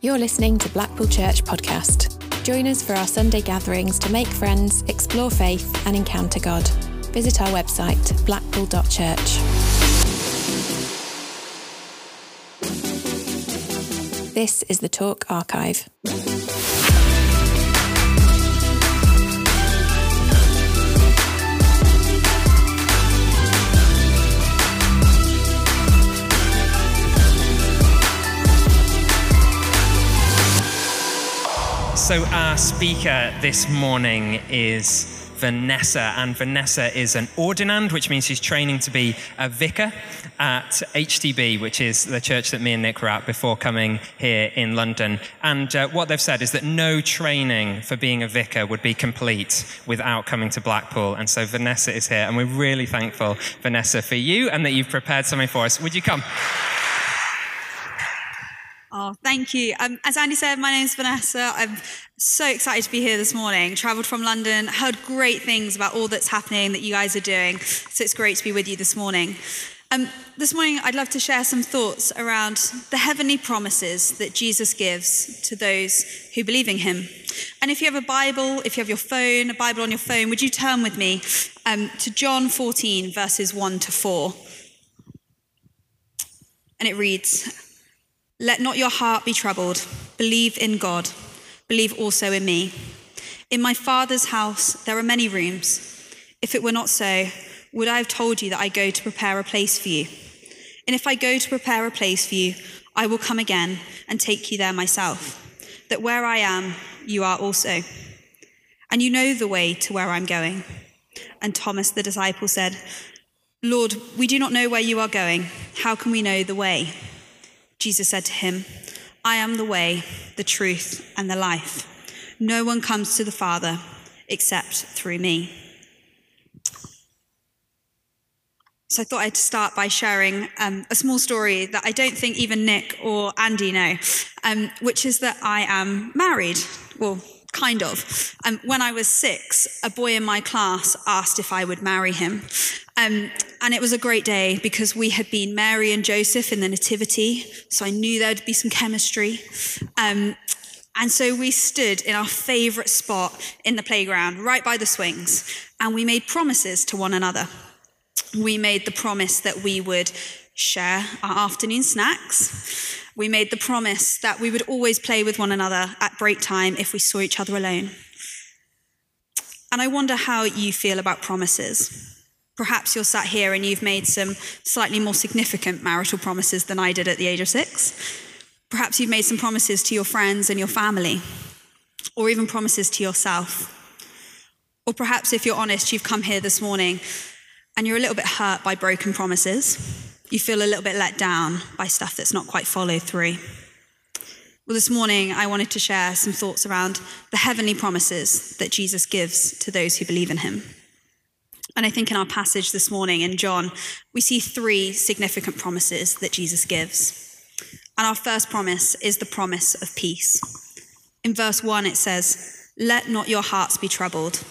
You're listening to Blackpool Church Podcast. Join us for our Sunday gatherings to make friends, explore faith, and encounter God. Visit our website, blackpool.church. This is the Talk Archive. So, our speaker this morning is Vanessa, and Vanessa is an ordinand, which means she's training to be a vicar at HTB, which is the church that me and Nick were at before coming here in London. And uh, what they've said is that no training for being a vicar would be complete without coming to Blackpool. And so Vanessa is here, and we're really thankful, Vanessa, for you and that you've prepared something for us. Would you come? Oh, thank you. Um, as Andy said, my name is Vanessa. I'm so excited to be here this morning. Traveled from London, heard great things about all that's happening that you guys are doing. So it's great to be with you this morning. Um, this morning, I'd love to share some thoughts around the heavenly promises that Jesus gives to those who believe in him. And if you have a Bible, if you have your phone, a Bible on your phone, would you turn with me um, to John 14, verses 1 to 4? And it reads, let not your heart be troubled. Believe in God. Believe also in me. In my Father's house there are many rooms. If it were not so, would I have told you that I go to prepare a place for you? And if I go to prepare a place for you, I will come again and take you there myself, that where I am, you are also. And you know the way to where I'm going. And Thomas the disciple said, Lord, we do not know where you are going. How can we know the way? Jesus said to him, I am the way, the truth, and the life. No one comes to the Father except through me. So I thought I'd start by sharing um, a small story that I don't think even Nick or Andy know, um, which is that I am married. Well, kind of. Um, when I was six, a boy in my class asked if I would marry him. Um, and it was a great day because we had been Mary and Joseph in the Nativity, so I knew there'd be some chemistry. Um, and so we stood in our favorite spot in the playground, right by the swings, and we made promises to one another. We made the promise that we would share our afternoon snacks. We made the promise that we would always play with one another at break time if we saw each other alone. And I wonder how you feel about promises. Perhaps you're sat here and you've made some slightly more significant marital promises than I did at the age of six. Perhaps you've made some promises to your friends and your family, or even promises to yourself. Or perhaps, if you're honest, you've come here this morning and you're a little bit hurt by broken promises. You feel a little bit let down by stuff that's not quite followed through. Well, this morning, I wanted to share some thoughts around the heavenly promises that Jesus gives to those who believe in him. And I think in our passage this morning in John, we see three significant promises that Jesus gives. And our first promise is the promise of peace. In verse 1, it says, Let not your hearts be troubled.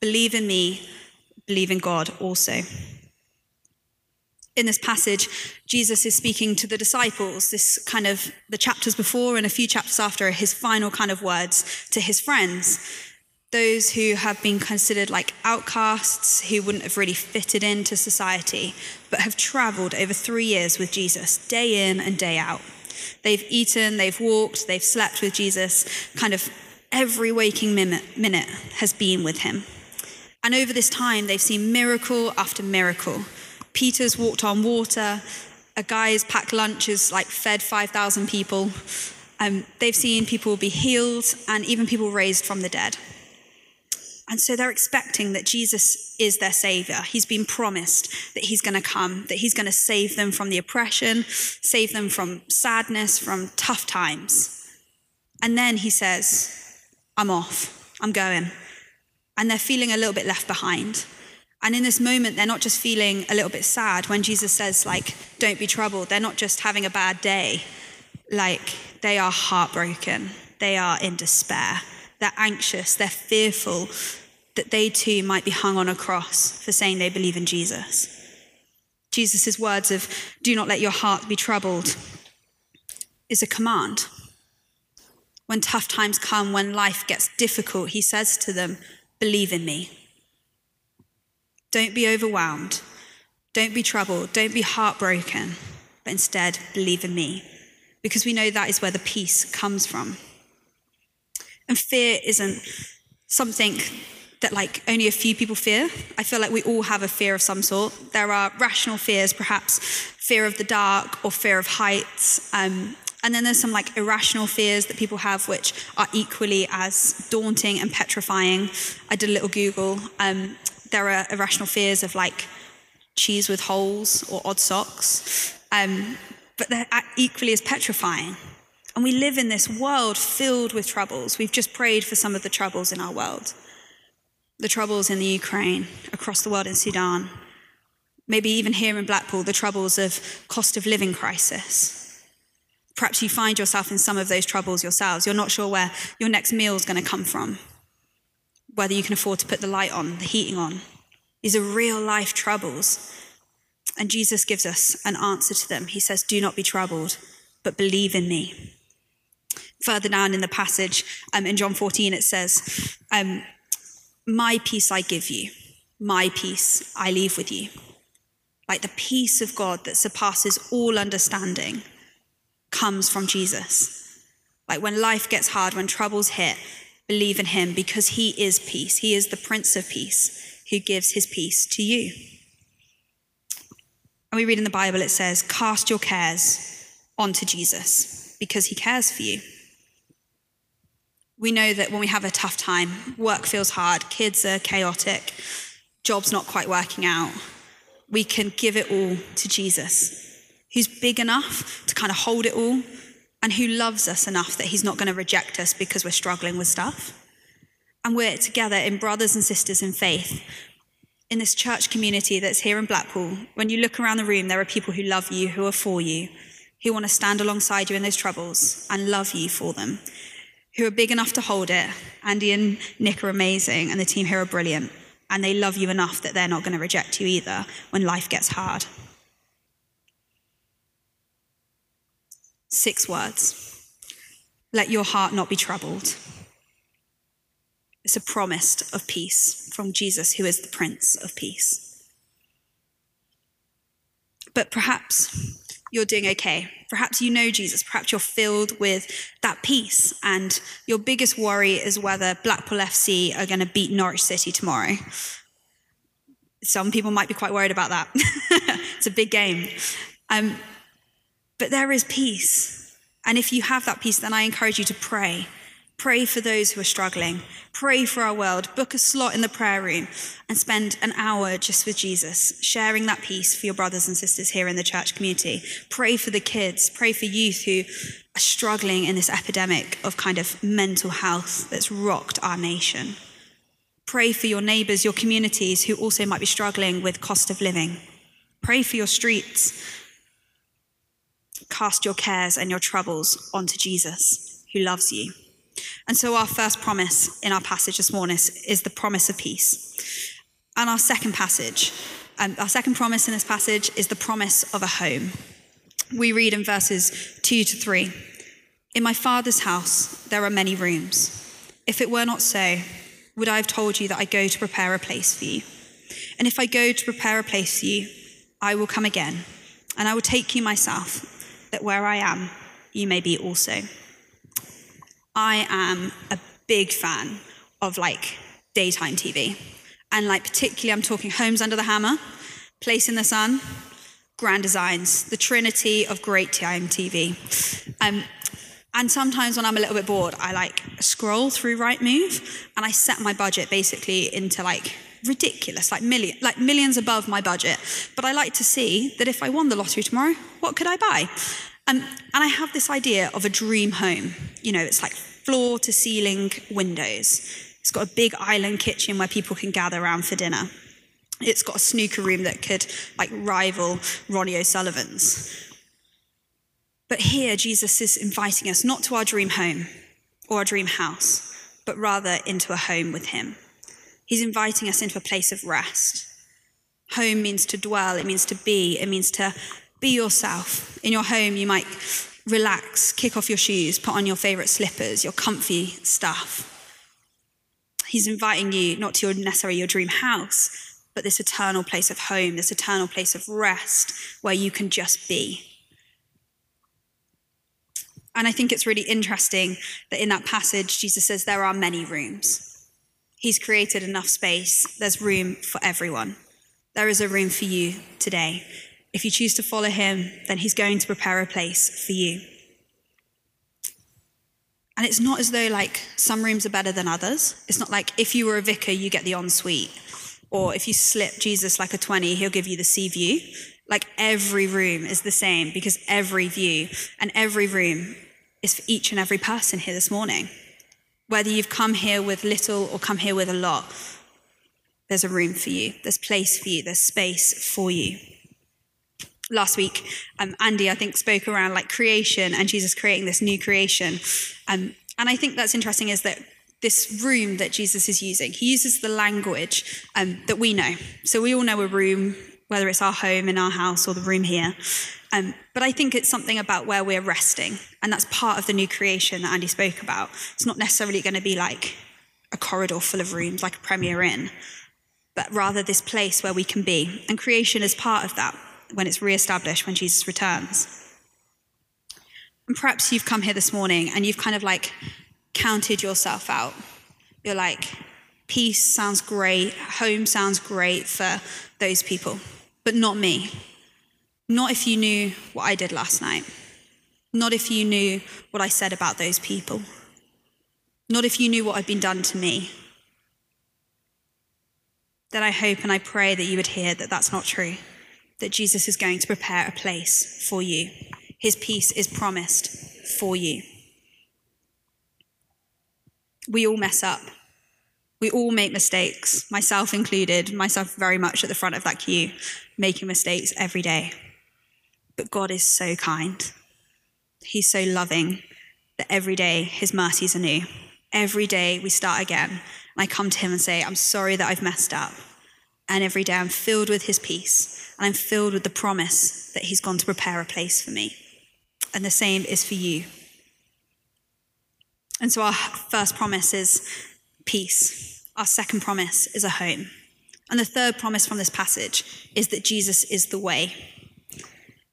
Believe in me, believe in God also. In this passage, Jesus is speaking to the disciples, this kind of the chapters before and a few chapters after, his final kind of words to his friends those who have been considered like outcasts, who wouldn't have really fitted into society, but have traveled over three years with Jesus, day in and day out. They've eaten, they've walked, they've slept with Jesus, kind of every waking minute has been with him. And over this time, they've seen miracle after miracle. Peter's walked on water, a guy's packed lunches like fed 5,000 people. Um, they've seen people be healed and even people raised from the dead. And so they're expecting that Jesus is their savior. He's been promised that he's going to come, that he's going to save them from the oppression, save them from sadness, from tough times. And then he says, I'm off, I'm going. And they're feeling a little bit left behind. And in this moment, they're not just feeling a little bit sad when Jesus says, like, don't be troubled. They're not just having a bad day. Like, they are heartbroken. They are in despair they're anxious, they're fearful that they too might be hung on a cross for saying they believe in Jesus. Jesus' words of, do not let your heart be troubled, is a command. When tough times come, when life gets difficult, he says to them, Believe in me. Don't be overwhelmed. Don't be troubled. Don't be heartbroken. But instead, believe in me. Because we know that is where the peace comes from. And fear isn't something that like only a few people fear. I feel like we all have a fear of some sort. There are rational fears, perhaps fear of the dark or fear of heights. Um, and then there's some like irrational fears that people have, which are equally as daunting and petrifying. I did a little Google. Um, there are irrational fears of like cheese with holes or odd socks, um, but they're equally as petrifying. And we live in this world filled with troubles. We've just prayed for some of the troubles in our world the troubles in the Ukraine, across the world in Sudan, maybe even here in Blackpool, the troubles of cost of living crisis. Perhaps you find yourself in some of those troubles yourselves. You're not sure where your next meal is going to come from, whether you can afford to put the light on, the heating on. These are real life troubles. And Jesus gives us an answer to them. He says, Do not be troubled, but believe in me. Further down in the passage um, in John 14, it says, um, my peace I give you, my peace I leave with you. Like the peace of God that surpasses all understanding comes from Jesus. Like when life gets hard, when troubles hit, believe in him because he is peace. He is the Prince of Peace who gives his peace to you. And we read in the Bible, it says, Cast your cares onto Jesus because he cares for you. We know that when we have a tough time, work feels hard, kids are chaotic, job's not quite working out, we can give it all to Jesus, who's big enough to kind of hold it all and who loves us enough that he's not going to reject us because we're struggling with stuff. And we're together in brothers and sisters in faith. In this church community that's here in Blackpool, when you look around the room, there are people who love you, who are for you, who want to stand alongside you in those troubles and love you for them who are big enough to hold it. Andy and Nick are amazing, and the team here are brilliant. And they love you enough that they're not going to reject you either when life gets hard. Six words. Let your heart not be troubled. It's a promise of peace from Jesus, who is the Prince of Peace. But perhaps you're doing okay. Perhaps you know Jesus. Perhaps you're filled with that peace. And your biggest worry is whether Blackpool FC are going to beat Norwich City tomorrow. Some people might be quite worried about that. it's a big game. Um, but there is peace. And if you have that peace, then I encourage you to pray. Pray for those who are struggling. Pray for our world. Book a slot in the prayer room and spend an hour just with Jesus, sharing that peace for your brothers and sisters here in the church community. Pray for the kids. Pray for youth who are struggling in this epidemic of kind of mental health that's rocked our nation. Pray for your neighbors, your communities who also might be struggling with cost of living. Pray for your streets. Cast your cares and your troubles onto Jesus, who loves you. And so, our first promise in our passage this morning is the promise of peace. And our second passage, um, our second promise in this passage is the promise of a home. We read in verses 2 to 3 In my Father's house there are many rooms. If it were not so, would I have told you that I go to prepare a place for you? And if I go to prepare a place for you, I will come again, and I will take you myself, that where I am, you may be also. I am a big fan of like daytime TV. And like particularly I'm talking Homes Under the Hammer, Place in the Sun, Grand Designs, the trinity of great time TV. Um, and sometimes when I'm a little bit bored, I like scroll through Rightmove and I set my budget basically into like ridiculous, like million, like millions above my budget. But I like to see that if I won the lottery tomorrow, what could I buy? Um, and I have this idea of a dream home. You know, it's like floor to ceiling windows. It's got a big island kitchen where people can gather around for dinner. It's got a snooker room that could like rival Ronnie O'Sullivan's. But here, Jesus is inviting us not to our dream home or our dream house, but rather into a home with Him. He's inviting us into a place of rest. Home means to dwell, it means to be, it means to be yourself. In your home, you might relax, kick off your shoes, put on your favorite slippers, your comfy stuff. He's inviting you not to your, necessarily your dream house, but this eternal place of home, this eternal place of rest where you can just be. And I think it's really interesting that in that passage, Jesus says there are many rooms. He's created enough space, there's room for everyone. There is a room for you today. If you choose to follow him, then he's going to prepare a place for you. And it's not as though like some rooms are better than others. It's not like if you were a vicar, you get the ensuite. Or if you slip Jesus like a 20, he'll give you the sea view. Like every room is the same because every view and every room is for each and every person here this morning. Whether you've come here with little or come here with a lot, there's a room for you, there's place for you, there's space for you. Last week, um, Andy, I think, spoke around like creation and Jesus creating this new creation. Um, and I think that's interesting is that this room that Jesus is using, he uses the language um, that we know. So we all know a room, whether it's our home in our house or the room here. Um, but I think it's something about where we're resting. And that's part of the new creation that Andy spoke about. It's not necessarily going to be like a corridor full of rooms like a Premier Inn, but rather this place where we can be. And creation is part of that when it's re-established when Jesus returns. And perhaps you've come here this morning and you've kind of like counted yourself out. You're like, peace sounds great, home sounds great for those people, but not me. Not if you knew what I did last night. Not if you knew what I said about those people. Not if you knew what had been done to me. Then I hope and I pray that you would hear that that's not true that Jesus is going to prepare a place for you. His peace is promised for you. We all mess up. We all make mistakes, myself included, myself very much at the front of that queue, making mistakes every day. But God is so kind. He's so loving that every day his mercies are new. Every day we start again. And I come to him and say, I'm sorry that I've messed up. And every day I'm filled with his peace and I'm filled with the promise that He's gone to prepare a place for me. And the same is for you. And so our first promise is peace. Our second promise is a home. And the third promise from this passage is that Jesus is the way,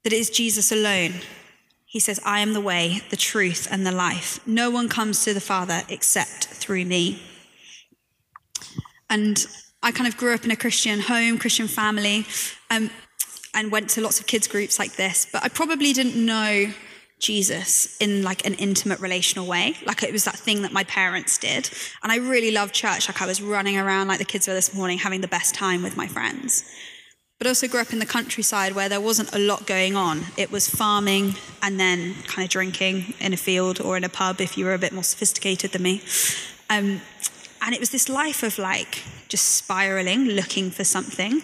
that it is Jesus alone. He says, I am the way, the truth, and the life. No one comes to the Father except through me. And I kind of grew up in a Christian home, Christian family, um, and went to lots of kids groups like this. But I probably didn't know Jesus in like an intimate relational way. Like it was that thing that my parents did. And I really loved church. Like I was running around like the kids were this morning, having the best time with my friends. But also grew up in the countryside where there wasn't a lot going on. It was farming and then kind of drinking in a field or in a pub if you were a bit more sophisticated than me. Um, and it was this life of like just spiraling, looking for something,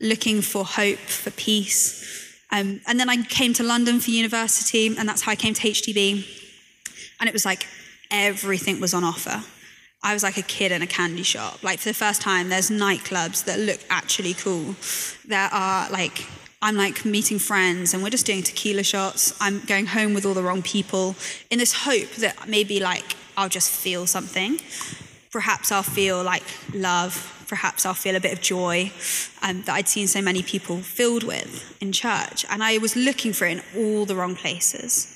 looking for hope, for peace. Um, and then I came to London for university, and that's how I came to HTB. And it was like everything was on offer. I was like a kid in a candy shop. Like for the first time, there's nightclubs that look actually cool. There are like, I'm like meeting friends and we're just doing tequila shots. I'm going home with all the wrong people in this hope that maybe like I'll just feel something perhaps I'll feel like love, perhaps I'll feel a bit of joy um, that I'd seen so many people filled with in church. And I was looking for it in all the wrong places.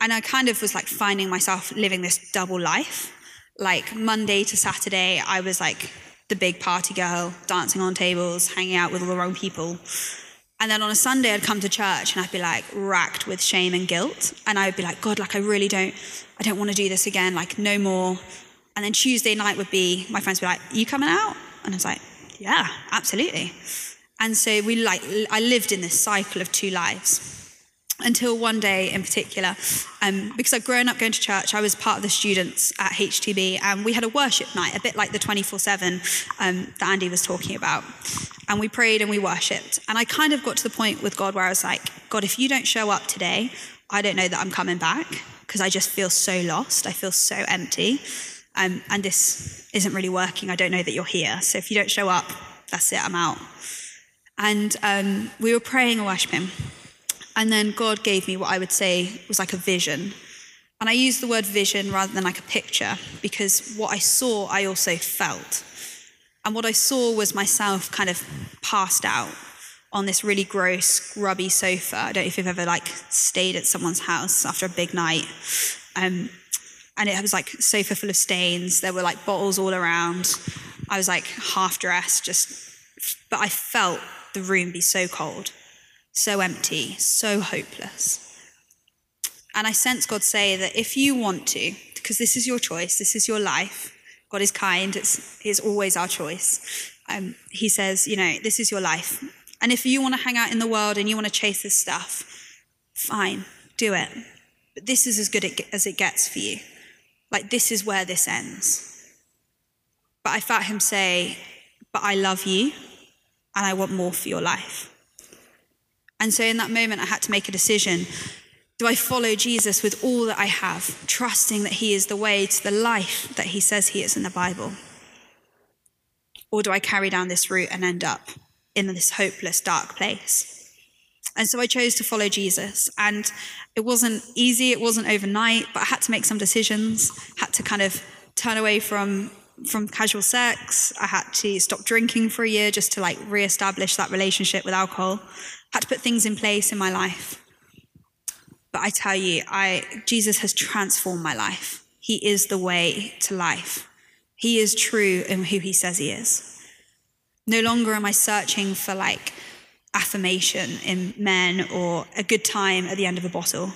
And I kind of was like finding myself living this double life. Like Monday to Saturday, I was like the big party girl, dancing on tables, hanging out with all the wrong people. And then on a Sunday, I'd come to church and I'd be like racked with shame and guilt. And I'd be like, God, like I really don't, I don't want to do this again, like no more. And then Tuesday night would be, my friends would be like, you coming out? And I was like, yeah, absolutely. And so we like, I lived in this cycle of two lives until one day in particular, um, because I'd grown up going to church, I was part of the students at HTB, and we had a worship night, a bit like the 24 7 um, that Andy was talking about. And we prayed and we worshipped. And I kind of got to the point with God where I was like, God, if you don't show up today, I don't know that I'm coming back because I just feel so lost. I feel so empty. Um, and this isn't really working. I don't know that you're here. So if you don't show up, that's it, I'm out. And um, we were praying and worshiping. And then God gave me what I would say was like a vision. And I use the word vision rather than like a picture because what I saw, I also felt. And what I saw was myself kind of passed out on this really gross, grubby sofa. I don't know if you've ever like stayed at someone's house after a big night. Um, and it was like sofa full of stains. There were like bottles all around. I was like half dressed, just, but I felt the room be so cold, so empty, so hopeless. And I sense God say that if you want to, because this is your choice, this is your life, God is kind, it's, it's always our choice. Um, he says, you know, this is your life. And if you want to hang out in the world and you want to chase this stuff, fine, do it. But this is as good as it gets for you. Like, this is where this ends. But I felt him say, But I love you and I want more for your life. And so in that moment, I had to make a decision. Do I follow Jesus with all that I have, trusting that he is the way to the life that he says he is in the Bible? Or do I carry down this route and end up in this hopeless, dark place? And so I chose to follow Jesus. And it wasn't easy, it wasn't overnight, but I had to make some decisions, had to kind of turn away from from casual sex. I had to stop drinking for a year just to like reestablish that relationship with alcohol. Had to put things in place in my life. But I tell you, I Jesus has transformed my life. He is the way to life. He is true in who he says he is. No longer am I searching for like affirmation in men or a good time at the end of a bottle,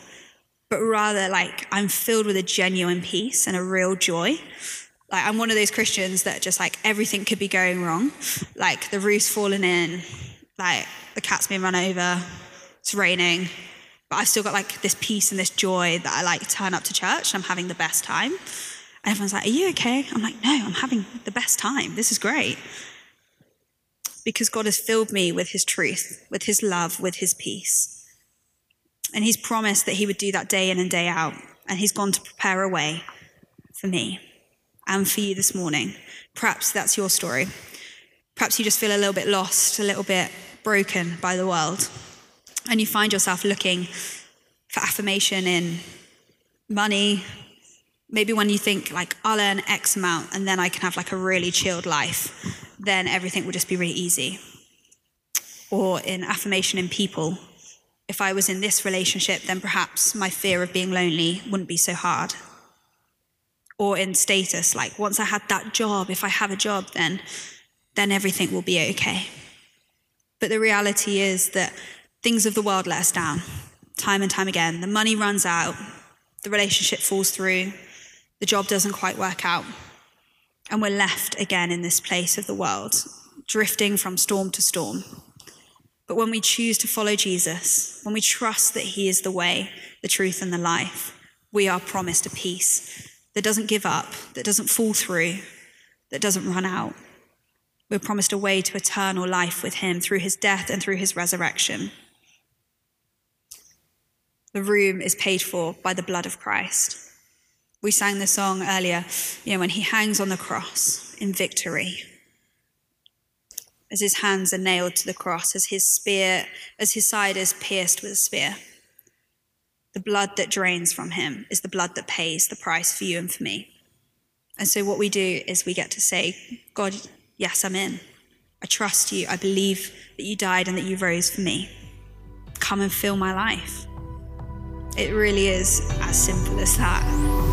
but rather like I'm filled with a genuine peace and a real joy like I'm one of those Christians that just like everything could be going wrong. Like the roof's fallen in, like the cat's been run over, it's raining, but I've still got like this peace and this joy that I like turn up to church and I'm having the best time. And everyone's like, Are you okay? I'm like, No, I'm having the best time. This is great. Because God has filled me with his truth, with his love, with his peace. And he's promised that he would do that day in and day out. And he's gone to prepare a way for me and for you this morning. Perhaps that's your story. Perhaps you just feel a little bit lost, a little bit broken by the world, and you find yourself looking for affirmation in money. Maybe when you think, like, I'll earn X amount and then I can have like a really chilled life, then everything will just be really easy. Or in affirmation in people. If I was in this relationship, then perhaps my fear of being lonely wouldn't be so hard or in status like once i had that job if i have a job then then everything will be okay. But the reality is that things of the world let us down time and time again. The money runs out the relationship falls through the job doesn't quite work out and we're left again in this place of the world drifting from storm to storm. But when we choose to follow jesus when we trust that he is the way the truth and the life we are promised a peace that doesn't give up, that doesn't fall through, that doesn't run out. We're promised a way to eternal life with Him through His death and through His resurrection. The room is paid for by the blood of Christ. We sang the song earlier, you know, when He hangs on the cross in victory. As His hands are nailed to the cross, as His spear, as His side is pierced with a spear. The blood that drains from him is the blood that pays the price for you and for me. And so, what we do is we get to say, God, yes, I'm in. I trust you. I believe that you died and that you rose for me. Come and fill my life. It really is as simple as that.